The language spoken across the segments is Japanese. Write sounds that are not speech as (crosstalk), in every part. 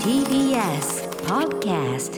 TBS Podcast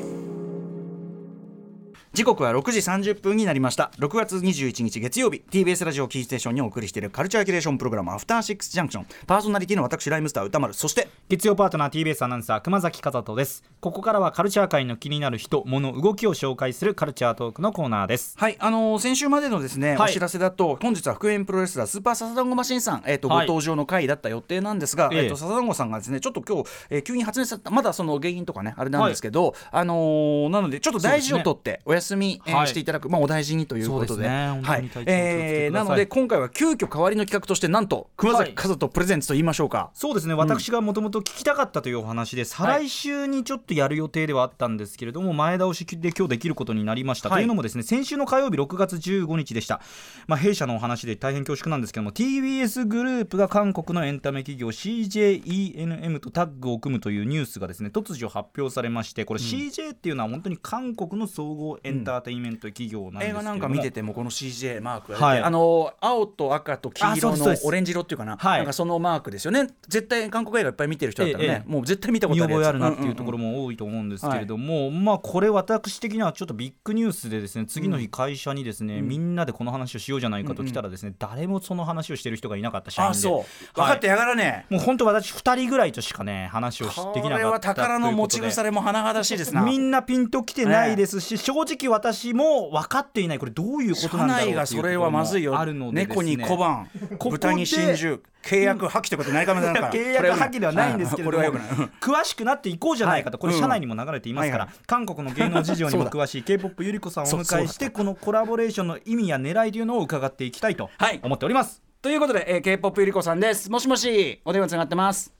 時刻は6時30分になりました。6月21日月曜日。TBS ラジオキーステーションにお送りしているカルチャーキュレーションプログラムアフターシックスジャンクションパーソナリティの私ライムスター歌丸。そして月曜パートナー TBS アナウンサー熊崎和人です。ここからはカルチャー界の気になる人物動きを紹介するカルチャートークのコーナーです。はいあのー先週までのですね、はい。お知らせだと本日は復縁プロレスラースーパーササダンゴマシンさん、えーとはい。ご登場の回だった予定なんですが、ええ。えーとササダンゴさんがですねちょっと今日、えー急に発熱された。まだその原因とかねあれなんですけど、あのーなのでちょっと大事を取ってお休み、えーはい。していただく、まあ、お大事にということで。はい。えーなので今回は急遽代わりの企画としてなんと熊崎和人プレゼンツと言いましょうか、そうですね。私がもともと聞きたかったというお話で、再来週にちょっとやる予定ではあったんですけれども前倒しで今日できることになりました、はいとい。うのもですね先週の火曜日6月15日でした、まあ、弊社のお話で大変恐縮なんですけども TBS グループが韓国のエンタメ企業 CJENM とタッグを組むというニュースがですね突如発表されましてこれ CJ っていうのは本当に韓国の総合エンターテインメント企業なんですけ映ども、画なんか見ててもこの CJ マークはい。あの青と赤と黄色のオレンジ色っていうかな,、はい。なんかそのマークですよね。絶対韓国映画いっぱい見てる人だったらね、ええええ。もう絶対見たこと見あるやつ。あるなっていうところも多いと思うんですけれども、まあこれ私的にはちょっとビッグニュースでですね次の日会社にですね、みんなでこの話をしようじゃないかと来たらですね、誰もその話をしてる人がいなかった社員で。あそう。分かってやがらね。もう本当私2人ぐらいとしかね話をしできこれはなかった宝の持ち腐れも甚だしいですな。みんなピンときてないですし、正直私も分かっていないこれどういうこと社なんだろう内がそれはまずいよあるのでね。猫に小判豚に真珠契約破棄って (laughs) ことないかもな契約破棄ではないんですけれども詳しくなっていこうじゃないかと、はいこれ社内にも流れてい。ますから、韓国の芸能事情にも詳しい k p o p ゆり子さんをお迎えしてこのコラボレーションの意味や狙いというのを伺っていきたいとはい思っております。ということで、えー、K-POP ゆりこさんですもしもしお電話つながってます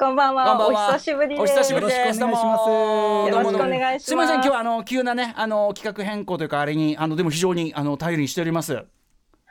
こんばんは。こんばんはお久しぶりです。お久しぶりです。よろしくお願いしますどうもよろしくお願いしますすみません、今日はあの急なね、あの企画変更というかあれにあのでも非常にあの頼りにしております。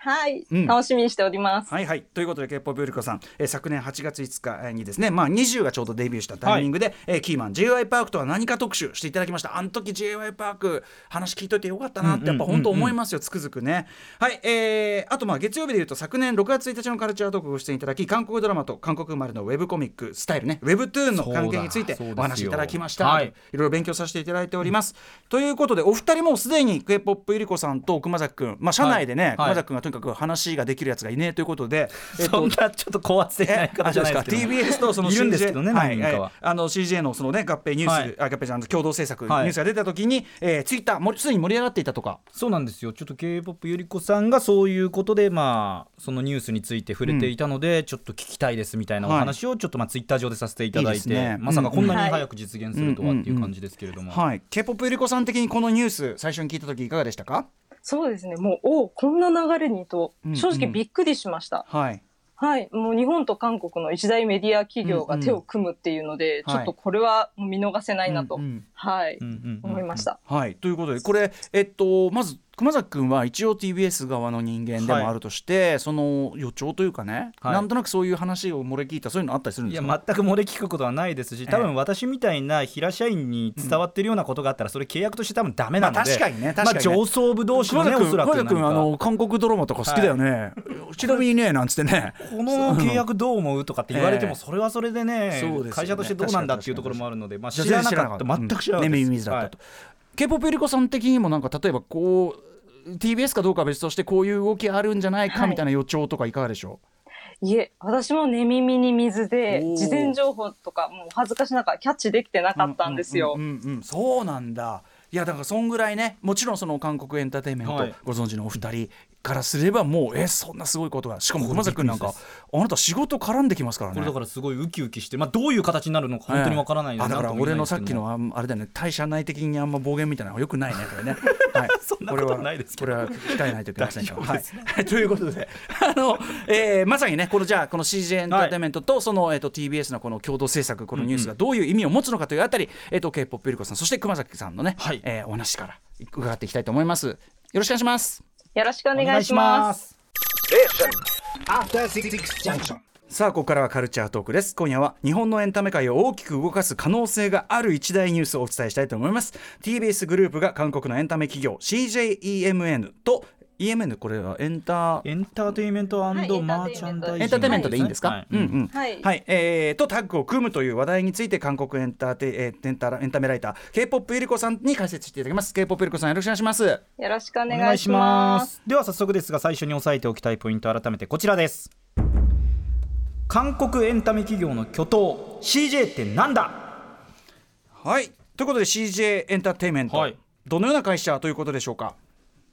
はい、うん楽しみにしております。はいはいということで K-POP ゆりこさん、えー昨年8月5日にですね、まあ20がちょうどデビューしたタイミングで、えーキーマン J.Y. パークとは何か特集していただきました。あの時 J.Y. パーク話聞いといてよかったなってやっぱ本当思いますよ、つくづくね。はい、えーあとまあ月曜日でいうと昨年6月1日のカルチャートークご出演いただき韓国ドラマと韓国生まれのウェブコミックスタイルね、ウェブトゥーンの関係についてお話しいただきました。そうですよいろいろ勉強させていただいております。ということでお二人もうすでに K-POP ゆりこさんと熊崎くん、まあ社内でね、はい熊崎くんがとにかく話ができるやつがいねえということで、えっそんなちょっと高圧的なえ言い方じゃないですけど。も TBS とその CJ 何人かは。はいあの CJ のそのね合併ニュース、はい。あ合併じゃなくて共同制作、はい。ニュースが出た時に、えー、ツイッターもすでに盛り上がっていたとか。そうなんですよ。ちょっと k p o p ゆり子さんがそういうことでまあそのニュースについて触れていたので、ちょっと聞きたいですみたいなお話をちょっとまあツイッター上でさせていただいてまさかこんなにうん早く実現するとはっていう感じですけれども、はい。K-POP ゆりこさん的にこのニュース最初に聞いた時いかがでしたか？そうですね。もう、おこんな流れにとうん、正直びっくりしました。はい。はい。もう日本と韓国の一大メディア企業が手を組むっていうので、うんうん。ちょっとこれは見逃せないなと、うんうん。はい、うんうんうん。思いました。はい。ということでこれえっとまず熊崎君は一応 TBS 側の人間でもあるとして、その予兆というかね、はい。なんとなくそういう話を漏れ聞いたそういうのあったりするんいやですか？全く漏れ聞くことはないですし多分私みたいな平社員に伝わってるようなことがあったらそれ契約として多分ダメなので、まあ確かにね確かにね。まあ上層部同士のねおそらく熊崎君あの韓国ドラマとか好きだよね、ちなみにねなんつってね。この契約どう思うとかって言われてええもそれはそれでねね。会社としてどうなんだっていうところもあるのでまあ知らなかった全く知らなかったです。ね耳水だったと、k p o p ゆりこさん的にもなんか例えばこう TBS かどうかは別としてこういう動きあるんじゃないかはい。みたいな予兆とかいかがでしょいえ、私も寝耳に水で事前情報とか、もう恥ずかしながらキャッチできてなうかったんですよ。うんうんうんうん。そうなんだ。いやだからそんぐらいねもちろんその韓国エンターテインメントはい。ご存知のお二人からすればもうえそんなすごいことがしかも熊崎君なんかあなた仕事絡んできますからね。これだからすごいウキウキしてまあどういう形になるのか本当にわからないあだから俺のさっきののあれだよね対社内的にあんま暴言みたいなのはよくないねこれね。(laughs) はい、そんなことはないですけど。これはこれは控えないといけませんから。はい。ということで (laughs) あの、えーまさにねこのじゃあこの CJ エンターテインメントとその、えー、と TBS のこの共同制作このニュースがどういう意味を持つのかというあたり、えー、と K-POP ゆりこさんそして熊崎さんのね、はい。えーお話から伺っていきたいと思います。よろしくお願いします。よろしくお願いします。さあここからはカルチャートークです。今夜は日本のエンタメ界を大きく動かす可能性がある一大ニュースをお伝えしたいと思います。TBS グループが韓国のエンタメ企業 CJEMN と EMN これはエンタエンターテインメントマはいーチャンダイジング。エンターテインメントでいいんですか、はい。うんうん。はい。はい、えー、とタッグを組むという話題について韓国エンターテイ、えーエンタエンタメライター K-POP ゆりこさんに解説していただきます。K-POP ゆりこさんよろしくお願いします。よろしくおお願いしまます。すでは早速ですが最初に押さえておきたいポイント改めてこちらです。韓国エンタメ企業の巨頭 CJ ってなんだ？はい。ということで CJ エンターテインメント、はい。どのような会社ということでしょうか？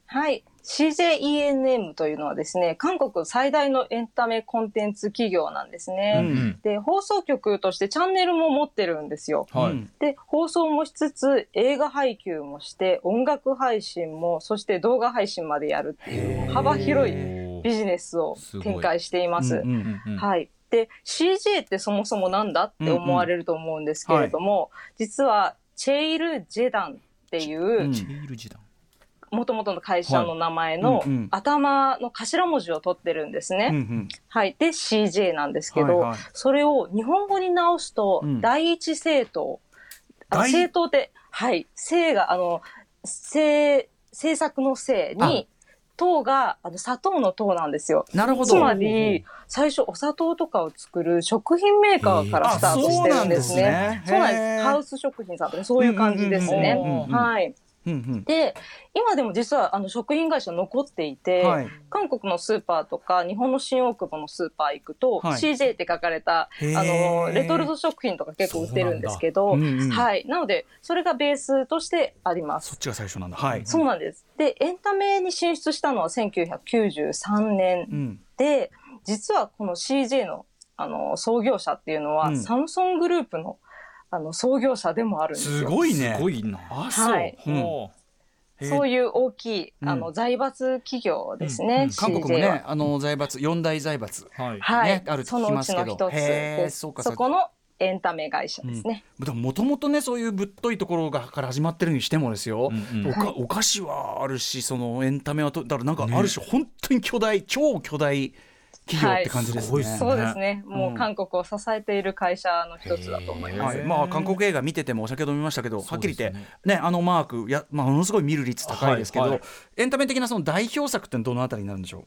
はい。CJENM というのはですね、韓国最大のエンタメコンテンツ企業なんですね。んで、放送局としてチャンネルも持ってるんですよ。はいうんで、放送もしつつ、映画配給もして、音楽配信も、そして動画配信までやるっていう幅広いビジネスを展開しています。うんうんうんうんはい。で、CJ ってそもそもなんだって思われると思うんですけれども、実は、チェイル・ジェダンっていう、うんチェイル時代もともとの会社の名前の頭の頭文字を取ってるんですね。うんうんはい。で、CJ なんですけど、はいはいそれを日本語に直すと、うん第一政党。あの第政党って、はい。政が、あの、政、政策の政に、党が、あの、砂糖の党なんですよ。なるほどつまり、最初お砂糖とかを作る食品メーカーからスタートしてるんですね。あそうなんです。ハウス食品さんとかそういう感じですね。うんうんうんうんはい。うんうん。で、今でも実はあの食品会社残っていて、はい。韓国のスーパーとか日本の新大久保のスーパー行くと、はい。CJ って書かれたあのレトルト食品とか結構売ってるんですけど、そうなんだ。うんうんはい。なので、それがベースとしてあります。そっちが最初なんだ。はい。そうなんです。で、エンタメに進出したのは1993年うんで、実はこの CJ のあの創業者っていうのは、うん。サムソングループのあの創業者でもあるんですよ。すごいね。すごいな。あそう、はい。う。ん。ほそういう大きい、うん。あの財閥企業ですね、韓国もねあの財閥四大財閥うはい。あるそのう聞きますけど。ちの一つです。そこのエンタメ会社ですね。でももともとねそういうぶっといところがから始まってるにしてもですよ、お菓子はあるしそのエンタメはとだからなんかある種本当に巨大超巨大企業って感じですね。すごいっすねそうですね。もうんう韓国を支えている会社の一つだと思います。はい、まあ韓国映画見ててもお酒飲みましたけど、はっきり言ってねあのマークや、まあ、ものすごい見る率高いですけど、はいはいエンタメ的なその代表作ってどのあたりになるんでしょ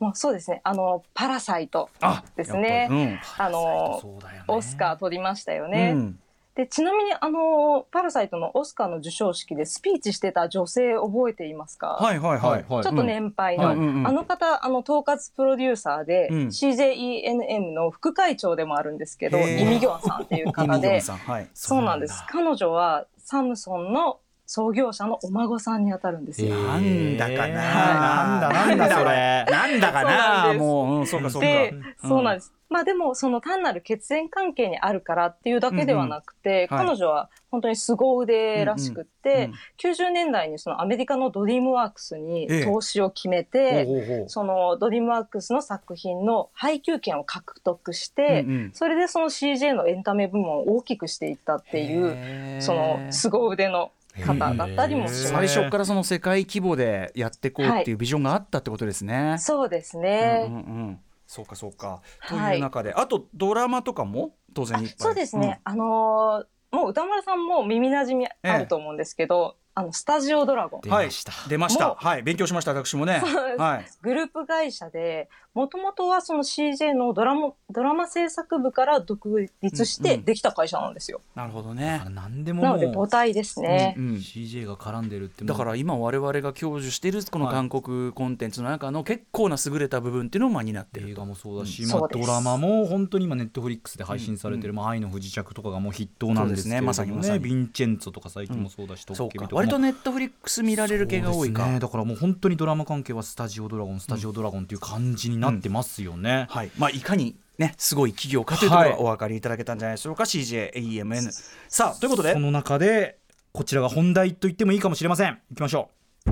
う？もうそうですね。あのパラサイトあですね。うんあのそうだよねオスカー取りましたようね。んでちなみにあのパラサイトのオスカーの授賞式でスピーチしてた女性覚えていますか？はいはいはい、はい。ちょっと年配の、うん。あの方、あの、統括プロデューサーで、うん。CJENM の副会長でもあるんですけど、イミギョンさんっていうイ・ミギョンで、さん。はい。そうなんです。彼女はサムソンの創業者のお孫さんに当たるんですよ。なんだかな、なんだなんだそれ。なんだかなもう、うん、そうかそうか。で、うん。そうなんです。まあでも、その単なる血縁関係にあるからっていうだけではなくて、うん。うんはい。彼女は本当に凄腕らしくって、うんうん90年代にそのアメリカのドリームワークスにええ。投資を決めて、ほうほうほう。そのドリームワークスの作品の配給権を獲得して、うんうん。それでその CJ のエンタメ部門を大きくしていったっていう、その凄腕の方だったりもします。最初からその世界規模でやっていこうっていうビジョンがあったってことですね。そうですね。うんうんうんそうかそうか。とはいいう中で、あとドラマとかも当然いっぱい。そうですね。あのーもう歌丸さんも耳なじみあると思うんですけど、あの、スタジオドラゴン。うん。はい出ました出ました。はい勉強しました私もね。はい。グループ会社で、もともとはその CJ のドラマ、ドラマ制作部から独立してできた会社なんですよ。なるほどね。何でもなので母体ですね。うん CJ が絡んでるってだから今我々が享受しているこのはい韓国コンテンツの中の結構な優れた部分っていうのをまあ担っていると。映画もそうだし、うんまあ、ドラマも本当に今ネットフリックスで配信されてる「まあ、愛の不時着」とかがもう筆頭なんですねまさにまさにヴィンチェンツォとか最近もそうだし、うかッケビとか割とネットフリックス見られる系が多いか。ね、だからもう本当にドラマ関係はスタジオドラゴンスタジオドラゴンっていう感じになってますよね、はい。まあいかにねすごい企業かというところがお分かりいただけたんじゃないでしょうか。CJEMN。さあということでそ。の中でこちらが本題と言ってもいいかもしれませんいきましょう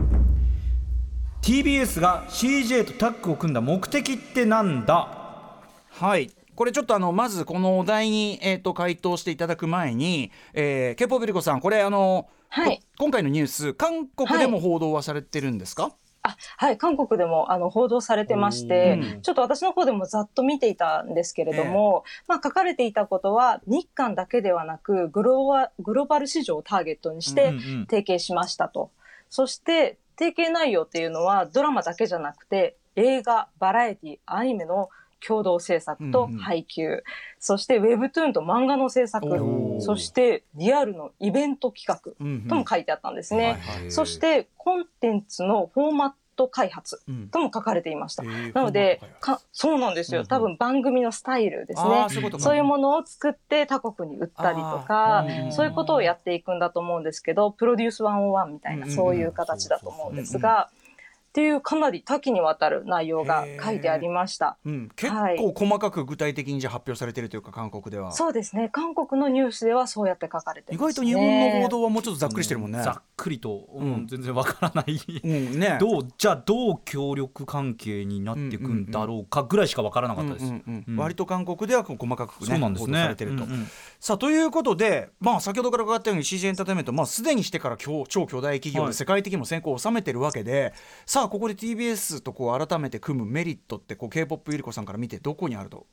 TBS が CJ とタッグを組んだ目的ってなんだ？はい。これちょっとあのまずこのお題に、えー、と回答していただく前に、えー、ケポビリコさんこれあの、はい。こ今回のニュース韓国でも報道はされてるんですか、あはい、韓国でもあの報道されてまして、うん。ちょっと私の方でもざっと見ていたんですけれども、まあ、書かれていたことは、日韓だけではなくグローバ、グローバル市場をターゲットにしてうんうん。提携しましたと。そして、提携内容っていうのはドラマだけじゃなくて、映画、バラエティ、アニメの共同制作と配給、そしてウェブトゥーンと漫画の制作。そしてリアルのイベント企画うんうん。とも書いてあったんですね。はいはい。そしてコンテンツのフォーマット開発うん。とも書かれていました。へーなのでか、そうなんですよ。多分番組のスタイルですね。そうそういうものを作って他国に売ったりとあかー、そういうことをやっていくんだと思うんですけど、プロデュース101みたいな、うんうんそういう形だと思うんですが、っていうかなり多岐にわたる内容が書いてありました。うん、結はい。構細かく具体的にじゃあ発表されてるというか韓国では。そうですね。韓国のニュースではそうやって書かれて意ます、ね。外と日本の報道はもうちょっとざっくりしてるもんね。ざっくりと、うん。うん。全然わからない、うん。ね。どうじゃあどう協力関係になっていくんだろうかぐらいしかわからなかったです、うんうんうんうん。割と韓国ではこう細かく、ね、そうなんです報道さねれてると。うんうん。さあということで、まあ、先ほどから伺ったように CG エンターテインメント、まあ、すでにしてから超超巨大企業はい。で世界的にも先行を収めてるわけで、さあここで TBS とこう改めて組むメリットってこう k p o p ゆり子さんから見てどこにあると？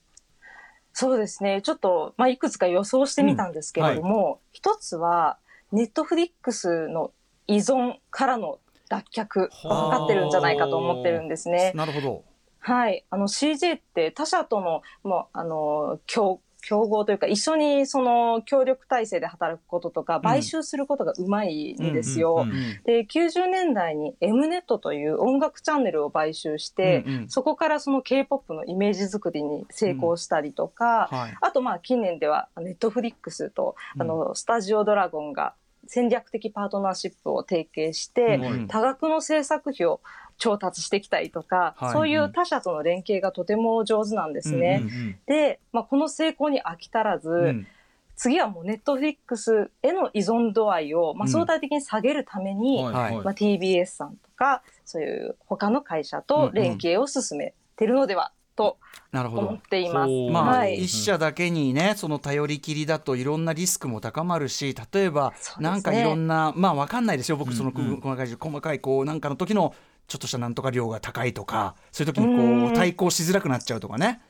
そうですね。ちょっと、まあ、いくつか予想してみたんですけれども、一つは、ネットフリックスの依存からの脱却がかかってるんじゃないかと思ってるんですね。なるほど。はい。あの CJ って他社との、もう、あの、競、競合というか、一緒にその協力体制で働くこととか、買収することがうまいんですよ。で、90年代に Mnet という音楽チャンネルを買収して、うんうん。そこからその K-POP のイメージ作りに成功したりとか、はい。あとまあ近年ではネットフリックスと、あの、スタジオドラゴンが戦略的パートナーシップを提携して、うん多額の制作費を調達してきたりとか、はい。そういう他社との連携がとても上手なんですね。うんうんで、まあ、この成功に飽き足らず、うん。次はもうネットフリックスへの依存度合いを、まあ、うん。相対的に下げるために、はいまあ、TBS さんとか、そういう他の会社と連携を進めてるのでは、となるほど。思っ。ています。まあ、はい。一社だけにねその頼りきりだといろんなリスクも高まるし例えば、ね。なんかいろんなまあわかんないですよ。僕その、うんうん。細かい細かいこうなんかの時のちょっとしたなんとか量が高いとかそういう時にこうん。う対抗しづらくなっちゃうとかね。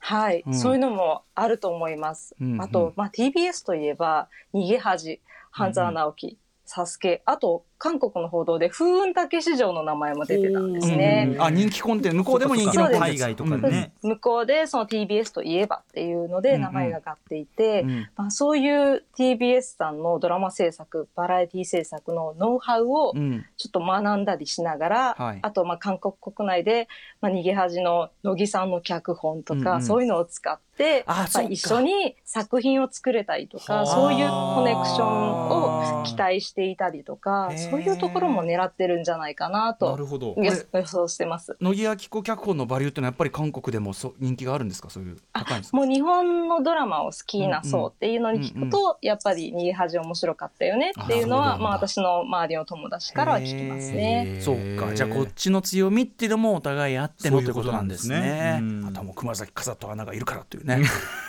はい、うん。そういうのもあると思います。うんうん。あと、まあ、TBS といえば、逃げ恥、半沢直樹、サスケ、あと、韓国の報道で、風雲竹市場の名前も出てたんですね。うんあ人気コンテンツ向こうでも人気の海外とかね、向こうでその TBS といえばっていうのでうん名前が上がっていて、うん。まあ、そういう TBS さんのドラマ制作バラエティ制作のノウハウをうん。ちょっと学んだりしながら、はい。あとまあ韓国国内で、まあ、逃げ恥の乃木さんの脚本とか、うんうん。そういうのを使ってまあ、あそうか。一緒に作品を作れたりとはあ。かそういうコネクションを期待していたりとかそういうところも狙ってるんじゃないかななとるほど。予予想してます。乃木明子脚本のバリューってのはやっぱり韓国でもそう人気があるんですか？そういう高いんですか？もう日本のドラマを好きなそうっていうのに聞くと、やっぱり逃げ恥面白かったよねっていうのは、まあ私の周りの友達からは聞きますね。そうか。じゃあこっちの強みっていうのもお互いあってのということなんですね。そういうことなんですね。うん。あとはもう熊崎風と穴がいるからというね (laughs)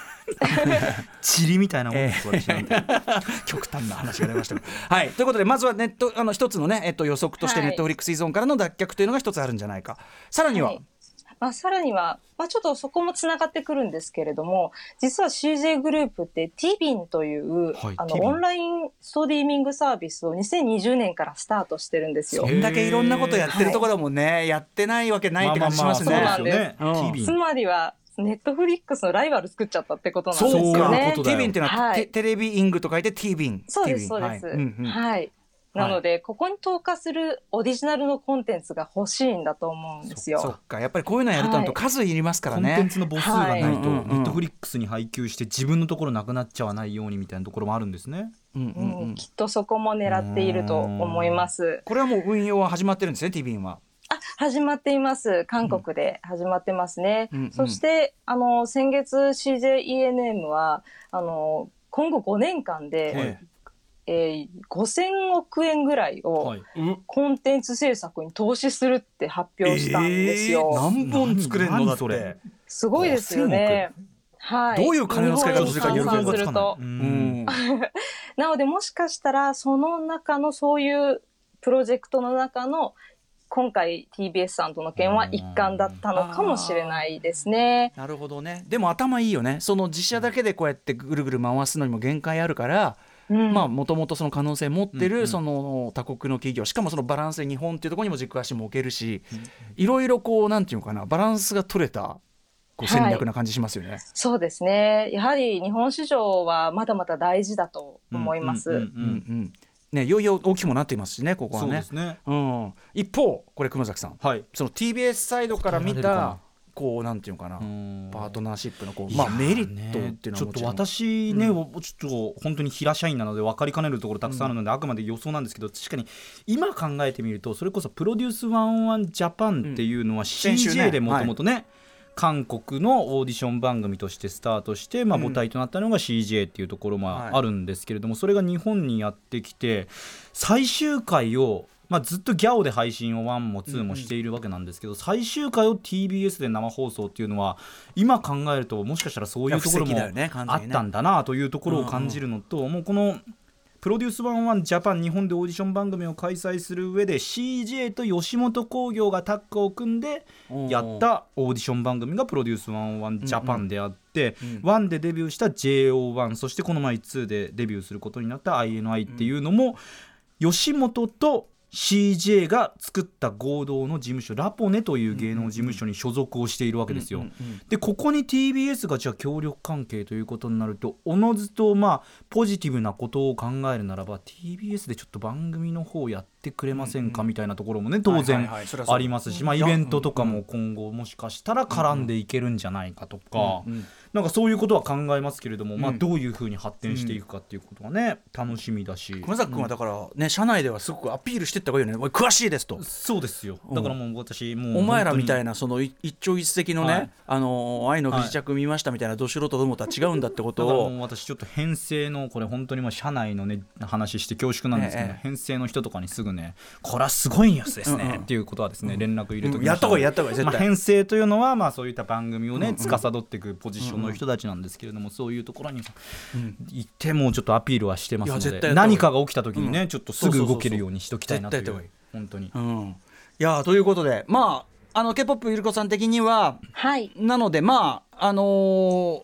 塵みたいなもんです、私なんて。極端な話が出ました (laughs) はい。ということでまずはネットあの一つのね、えっと、予測としてはい。ネットフリックス依存からの脱却というのが一つあるんじゃないか。さらには、はい。まあ、さらには、まあ、ちょっとそこもつながってくるんですけれども実は CJ グループって TVIN という、はいあのオンラインストリーミングサービスを2020年からスタートしてるんですよ。こ。んだけいろんなことやってるところだもんね、やってないわけないって感じしますね。そうなんですよね。うん TV つまりはネットフリックスのライバル作っちゃったってことなんですそうか、よね。ことだよ TVIN っていうのは、はいテテレビイングと書いて TVIN。そうです、そうです。ははいい。うんうんなので、ここに投下するオリジナルのコンテンツが欲しいんだと思うんですそよ。っかやっぱりこういうのやると数いりますからコンテンね。ツの母数がないと、ネットフリックスに配給して自分のところなくなっちゃわないようにみたいなところもあるんですね。うんうんううんん、きっとそこも狙っていると思います。これはもう運用は始まってるんですね TVIN は。あ、始まっています。韓国で始まってますね。うんうんそして、あの、先月 CJENM は、あの、今後5年間で、ええー5000億円ぐらいをい、コンテンツ制作に投資するって発表したんですよ。えー何本作れるの？だって何それ？すごいですよね。はい。どういう金の使い方するか日本円に換算すると。(laughs) なのでもしかしたらその中のそういうプロジェクトの中の今回 TBS さんとの件は一環だったのかもしれないですね。なるほどね。でも頭いいよね。その自社だけでこうやってぐるぐる回すのにも限界あるから。うんまあもともとその可能性持ってるその他国の企業しかもそのバランスで日本っていうところにも軸足も置けるしいろいろこうなんていうのかなバランスが取れたこう戦略な感じしますよね。そうですね。やはり日本市場はまだまだ大事だと思います。うんうんうんうんね、いよいよ大きくもなっていますしねここはね。そうですね。うん、一方これ熊崎さん。はい。その TBS サイドから見たこうなんていうのかな。うん。パートナーシップのこう、まあ、メリットっていうのちょっとはもちろん。私ね、ちょっと本当に平社員なので分かりかねるところたくさんあるので、あくまで予想なんですけど確かに今考えてみるとそれこそプロデュース101ジャパンっていうのは CJ でもともとね、韓国のオーディション番組としてスタートして、まあ、うん。母体となったのが CJ っていうところもはい。あるんですけれども、それが日本にやってきて最終回を、まあ、ずっとギャオで配信を1も2もしているわけなんですけど、最終回を TBS で生放送っていうのは今考えるともしかしたらそういうところもあったんだなというところを感じるのと、もうこのプロデュース101ジャパン日本でオーディション番組を開催する上で CJ と吉本興業がタッグを組んでやったオーディション番組がプロデュース101ジャパンであって、1でデビューした JO1 そしてこの前2でデビューすることになった INI っていうのも、吉本と CJ が作った合同の事務所ラポネという芸能事務所に所属をしているわけですよ。でここに TBS がじゃあ協力関係ということになるとおのずとまあポジティブなことを考えるならば TBS でちょっと番組の方やってくれませんか？みたいなところもね当はい然ありますしまあイベントとかも今後もしかしたら絡んでいけるんじゃないかとかうんなんかそういうことは考えますけれどもまあうん。どういうふうに発展していくかっていうことはね楽しみだし。熊崎君はだからね、社内ではすごくアピールしていった方がいいよね。俺詳しいですと。そうですよ。だからもう私もうお前らみたいななそのい一朝一夕のね、はい。あのー愛の不時着見ましたみたいなど素人どもとは違うんだってことを、(laughs) 私ちょっと編成のこれ本当にまあ社内のね話して恐縮なんですけど、ええ。編成の人とかにすぐねこれはすごいニュースですね、うんうん。っていうことはですね連絡入れときうん。やった方がいいやった方がいい絶対。まあ、編成というのはまあそういった番組をね、司っていくポジションの人たちなんですけれども、そういうところに行ってもうちょっとアピールはしてますので何かが起きた時にね、ちょっとすぐ動けるようにしときたいなといそうそうそうう本当に。うん、いやーということでまああの K-POP ゆりこさん的にははい。なのでまああの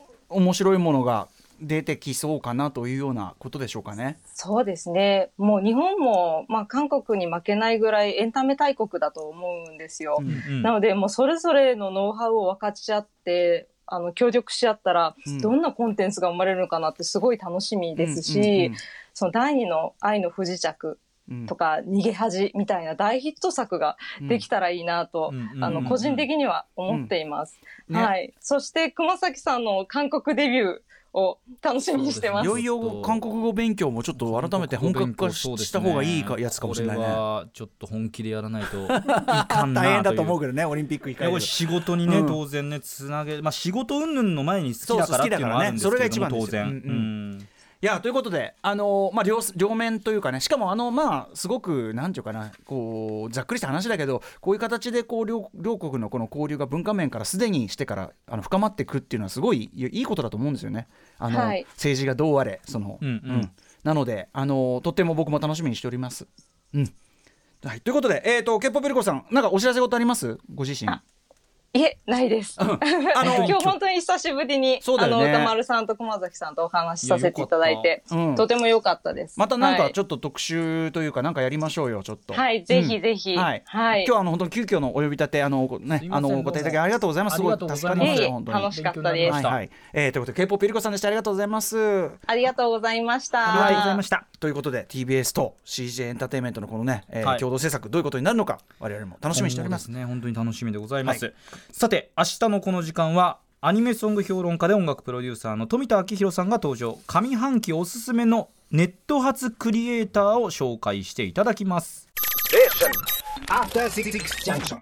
ー面白いものが出てきそうかなというようなことでしょうかね。そうですね。もう日本も、まあ韓国に負けないぐらいエンタメ大国だと思うんですよ。うんなので、もうそれぞれのノウハウを分かち合って、あの、協力し合ったら、うんどんなコンテンツが生まれるのかなってすごい楽しみですし、うんうんうんその第二の愛の不時着うんとか、逃げ恥みたいな大ヒット作ができたらいいなと、うんあの、個人的には思っています。はい。そして、熊崎さんの韓国デビューを楽しみにしてます。いよいよ韓国語勉強もちょっと改めて本格化した方がいいかやつかもしれないね。これはちょっと本気でやらないといかんな大変だと思ううけどねオリンピック控えるいやこれ仕事にね、うん。当然ねつなげまあ仕事云々の前に好きだからっていうのもあるんですけれどもそうそう好きだからねそれが一番ですよ。当然、うんうん。うん。いやということで、あのまあ、両両面というかねしかもあの、まあ、すごくなんていうかなこうざっくりした話だけどこういう形でこう両両国のこの交流が文化面からすでにしてからあの深まっていくっていうのはすごいいいいことだと思うんですよね。あのはい政治がどうあれその、うんうんなのであのとっても僕も楽しみにしております。うんはい、ということで、えー、とケッポペルコさんなんかお知らせ事あります？ご自身。あいえ、ないです。(laughs) あの今日本当に久しぶりに、あの、そうだよね歌丸さんと熊崎さんとお話しさせていただいて、いうんとても良かったです。またなんはいかちょっと特集というかなんかやりましょうよちょっと。はい、ぜひぜひ。はい、はい。今日はあの本当に急遽のお呼び立てあのねあのお答えいただきありがとうございます。すごい助ざいますかりますよ本当に。楽しかったですはいはい。えー、ということで K-POP ゆりこさんでしたありがとうございます。ありがとうございました。ありがとうございましたということで TBS と CJ エンターテインメントのこのね、えーはい。共同制作どういうことになるのか我々も楽しみにしております。ね。本当に楽しみでございます、はさて明日のこの時間はアニメソング評論家で音楽プロデューサーの富田明宏さんが登場。上半期おすすめのネット発クリエイターを紹介していただきます。After Six Junction.